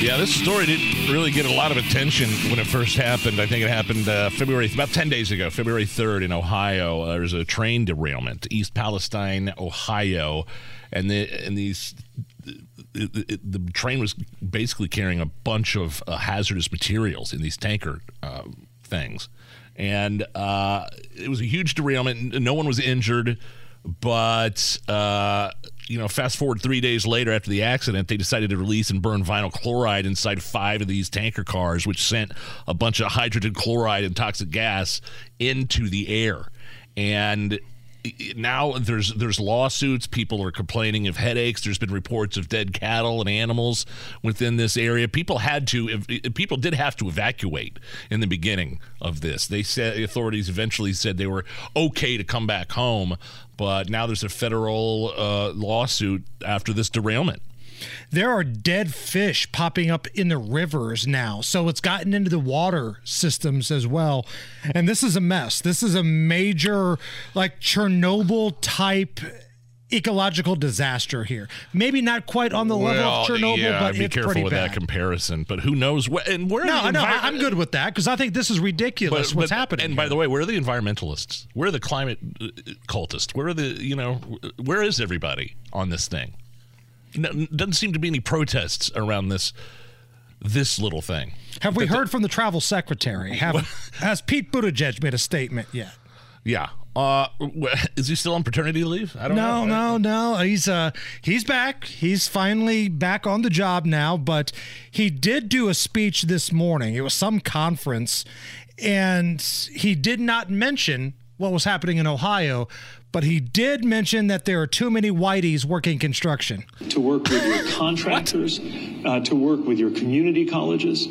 Yeah, this story didn't really get a lot of attention when it first happened. I think it happened uh, February, about 10 days ago, February 3rd in Ohio. Uh, there was a train derailment, East Palestine, Ohio. And, the, and these it, the train was basically carrying a bunch of uh, hazardous materials in these tanker uh, things. And uh, it was a huge derailment. No one was injured. But uh, you know, fast forward three days later after the accident, they decided to release and burn vinyl chloride inside five of these tanker cars, which sent a bunch of hydrogen chloride and toxic gas into the air. And now there's there's lawsuits. People are complaining of headaches. There's been reports of dead cattle and animals within this area. People had to people did have to evacuate in the beginning of this. They said authorities eventually said they were okay to come back home, but now there's a federal uh, lawsuit after this derailment. There are dead fish popping up in the rivers now. So it's gotten into the water systems as well. And this is a mess. This is a major, like Chernobyl type ecological disaster here. Maybe not quite on the level well, of Chernobyl, yeah, but be it's careful pretty with bad. that comparison. But who knows? Wh- and where? No, are the no, I'm good with that because I think this is ridiculous. But- what's but- happening? And by the way, where are the environmentalists? Where are the climate uh, cultists? Where are the you know? Where is everybody on this thing? No, doesn't seem to be any protests around this this little thing. have we heard from the travel secretary? Have has Pete Buttigieg made a statement yet? Yeah. Uh, is he still on paternity leave? I don't No, know. no, no. He's uh he's back. He's finally back on the job now, but he did do a speech this morning. It was some conference and he did not mention what was happening in Ohio, but he did mention that there are too many whiteys working construction. to work with your contractors, uh, to work with your community colleges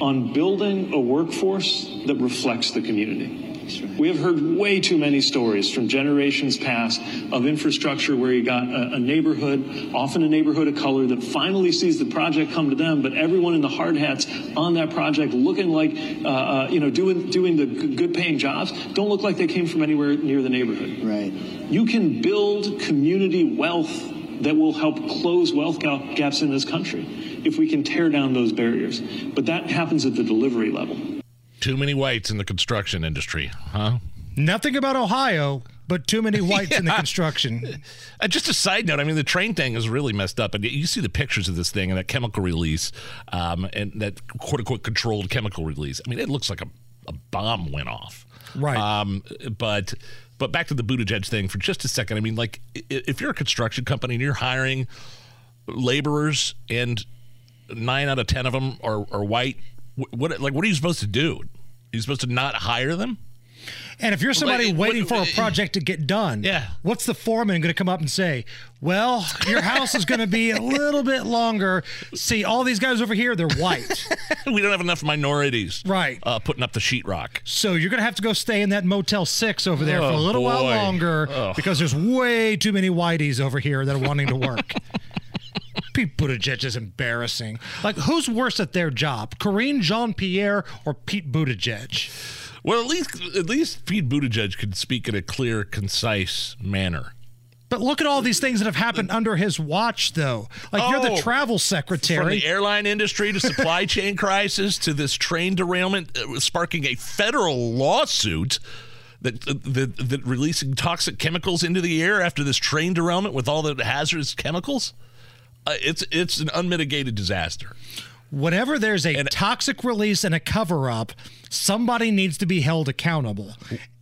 on building a workforce that reflects the community. We have heard way too many stories from generations past of infrastructure where you got a, a neighborhood, often a neighborhood of color, that finally sees the project come to them, but everyone in the hard hats on that project looking like, uh, uh, you know, doing, doing the good paying jobs don't look like they came from anywhere near the neighborhood. Right. You can build community wealth that will help close wealth ga- gaps in this country if we can tear down those barriers. But that happens at the delivery level. Too many whites in the construction industry, huh? Nothing about Ohio, but too many whites in the construction. Uh, just a side note, I mean, the train thing is really messed up. And you see the pictures of this thing and that chemical release, um, and that quote unquote controlled chemical release. I mean, it looks like a, a bomb went off. Right. Um, but but back to the Buttigieg thing for just a second. I mean, like, if you're a construction company and you're hiring laborers and nine out of ten of them are, are white, what like what are you supposed to do? Are you supposed to not hire them? And if you're somebody Like, waiting what- for a project to get done, Yeah. what's the foreman going to come up and say? Well, your house is going to be a little bit longer. See, all these guys over here, they're white. we don't have enough minorities, Right. Uh, putting up the sheetrock. So you're going to have to go stay in that Motel 6 over there for a Oh, little while longer Oh. because there's way too many whiteys over here that are wanting to work. Pete Buttigieg is embarrassing. Like, who's worse at their job, Karine Jean Pierre or Pete Buttigieg? Well, at least at least Pete Buttigieg could speak in a clear, concise manner. But look at all these things that have happened under his watch, though. Like, you're Oh, the travel secretary. From the airline industry to supply chain crisis to this train derailment, uh, sparking a federal lawsuit that, that that releasing toxic chemicals into the air after this train derailment with all the hazardous chemicals. Uh, it's it's an unmitigated disaster. Whenever there's a toxic release and a cover up, somebody needs to be held accountable.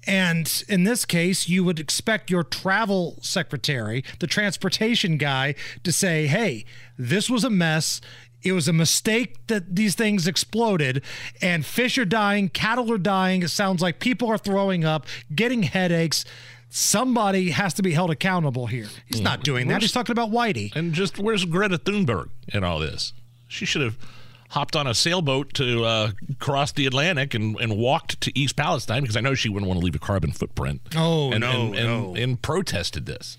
And in this case, you would expect your travel secretary, the transportation guy, to say, hey, this was a mess. It was a mistake that these things exploded, and fish are dying, cattle are dying. It sounds like people are throwing up, getting headaches. Somebody has to be held accountable here. He's not doing that. He's talking about Whitey. And just where's Greta Thunberg in all this? She should have. hopped on a sailboat to uh, cross the Atlantic and, and walked to East Palestine because I know she wouldn't want to leave a carbon footprint. Oh, and, no, and, no. and, and protested this.